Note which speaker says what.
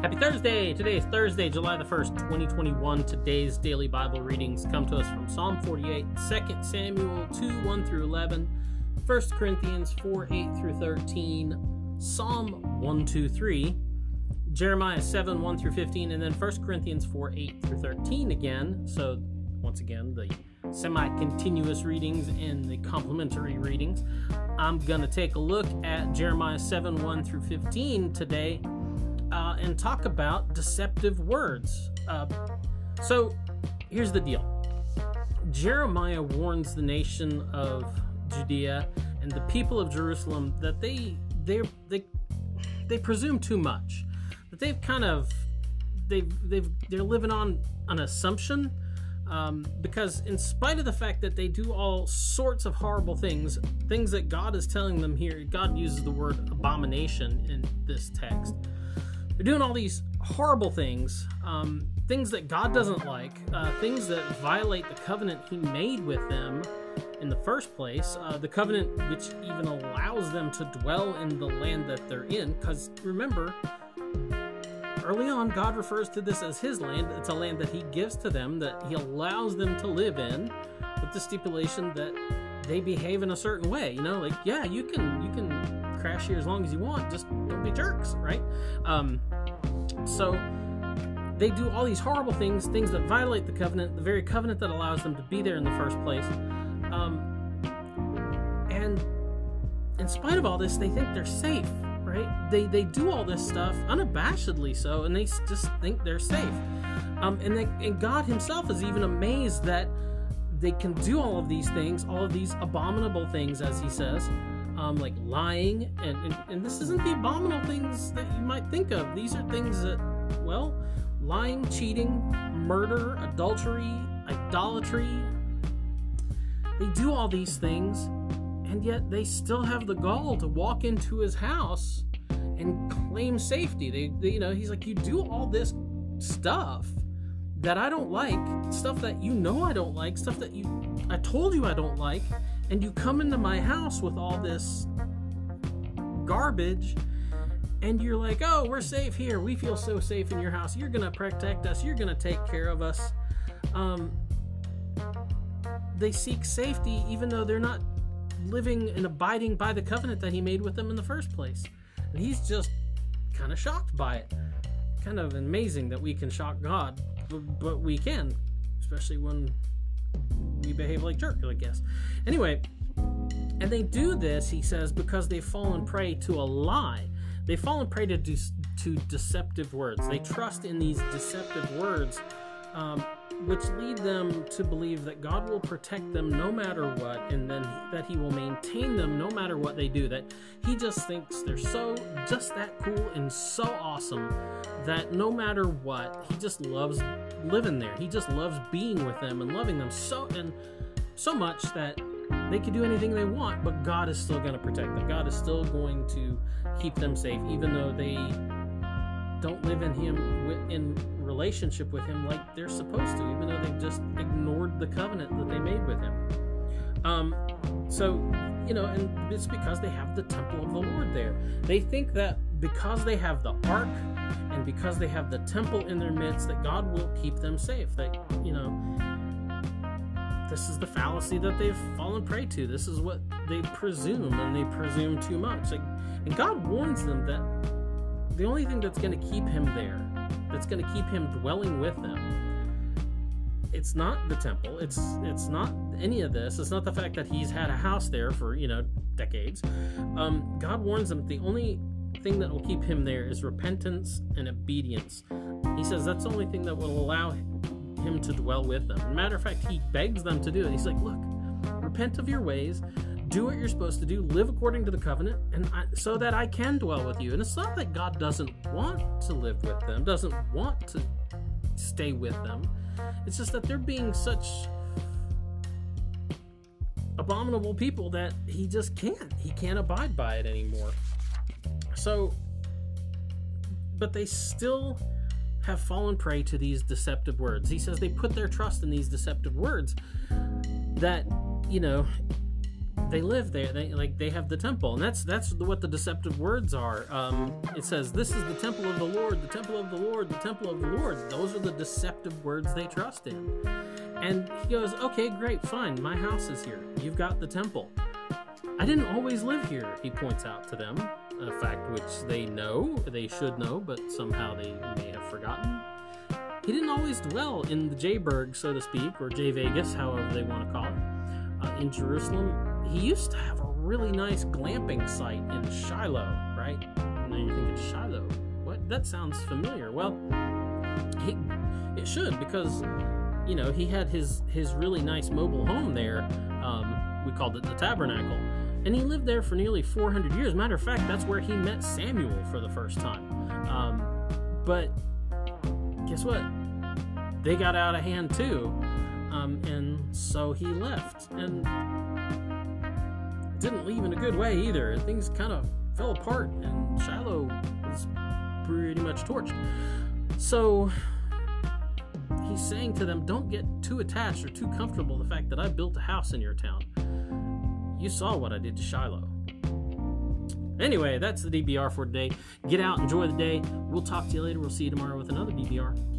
Speaker 1: Happy Thursday! Today is Thursday, July the 1st, 2021. Today's daily Bible readings come to us from Psalm 48, 2 Samuel 2 1 through 11, 1 Corinthians 4 8 through 13, Psalm 1 2 3, Jeremiah 7 1 through 15, and then 1 Corinthians 4 8 through 13 again. So, once again, the semi continuous readings and the complementary readings. I'm going to take a look at Jeremiah 7 1 through 15 today uh, and talk about deceptive words. Uh, so here's the deal Jeremiah warns the nation of Judea and the people of Jerusalem that they they they presume too much that they've kind of they've they've they're living on an assumption um, because in spite of the fact that they do all sorts of horrible things things that god is telling them here god uses the word abomination in this text they're doing all these horrible things, um, things that God doesn't like, uh, things that violate the covenant He made with them in the first place, uh, the covenant which even allows them to dwell in the land that they're in. Because remember, early on, God refers to this as His land. It's a land that He gives to them, that He allows them to live in, with the stipulation that they behave in a certain way. You know, like yeah, you can you can crash here as long as you want. Just don't be jerks, right? Um, so they do all these horrible things, things that violate the covenant, the very covenant that allows them to be there in the first place. Um, and in spite of all this, they think they're safe, right? They they do all this stuff unabashedly so, and they just think they're safe. Um, and, they, and God Himself is even amazed that they can do all of these things, all of these abominable things, as He says, um, like lying, and, and, and this isn't the abominable things that you might think of. These are things that, well, lying, cheating, murder, adultery, idolatry. They do all these things, and yet they still have the gall to walk into his house and claim safety. They, they you know, he's like, you do all this stuff that I don't like, stuff that you know I don't like, stuff that you I told you I don't like, and you come into my house with all this garbage and you're like, "Oh, we're safe here. We feel so safe in your house. You're going to protect us. You're going to take care of us." Um they seek safety even though they're not living and abiding by the covenant that he made with them in the first place. And he's just kind of shocked by it. Kind of amazing that we can shock God, but we can, especially when we behave like jerks, I guess. Anyway, and they do this, he says, because they've fallen prey to a lie. They've fallen prey to, de- to deceptive words. They trust in these deceptive words, um, which lead them to believe that God will protect them no matter what, and then that He will maintain them no matter what they do. That He just thinks they're so, just that cool and so awesome that no matter what, He just loves living there. He just loves being with them and loving them so and so much that they can do anything they want, but God is still going to protect them. God is still going to keep them safe, even though they don't live in Him in relationship with Him like they're supposed to, even though they've just ignored the covenant that they made with Him. Um, so, you know, and it's because they have the temple of the Lord there. They think that because they have the ark and because they have the temple in their midst, that God will keep them safe. That, you know, this is the fallacy that they've fallen prey to. This is what they presume, and they presume too much. Like, and God warns them that the only thing that's going to keep him there, that's going to keep him dwelling with them, it's not the temple. It's it's not any of this. It's not the fact that he's had a house there for you know decades. Um, God warns them the only thing that will keep him there is repentance and obedience. He says that's the only thing that will allow him to dwell with them. Matter of fact, he begs them to do it. He's like, look, repent of your ways, do what you're supposed to do, live according to the covenant, and I, so that I can dwell with you. And it's not that God doesn't want to live with them, doesn't want to stay with them. It's just that they're being such abominable people that he just can't. He can't abide by it anymore. So, but they still have fallen prey to these deceptive words. He says they put their trust in these deceptive words that, you know, they live there. They like they have the temple, and that's that's what the deceptive words are. Um, it says, "This is the temple of the Lord, the temple of the Lord, the temple of the Lord." Those are the deceptive words they trust in. And he goes, "Okay, great, fine. My house is here. You've got the temple. I didn't always live here." He points out to them a fact which they know, they should know, but somehow they may have forgotten. He didn't always dwell in the Jayburg, so to speak, or J Vegas, however they want to call it, uh, in Jerusalem he used to have a really nice glamping site in Shiloh, right? Now you're thinking Shiloh. What? That sounds familiar. Well, he it should because you know he had his his really nice mobile home there. Um, we called it the Tabernacle, and he lived there for nearly 400 years. Matter of fact, that's where he met Samuel for the first time. Um, but guess what? They got out of hand too, um, and so he left and didn't leave in a good way either. Things kind of fell apart, and Shiloh was pretty much torched. So he's saying to them, Don't get too attached or too comfortable the fact that I built a house in your town. You saw what I did to Shiloh. Anyway, that's the DBR for today. Get out, enjoy the day. We'll talk to you later. We'll see you tomorrow with another DBR.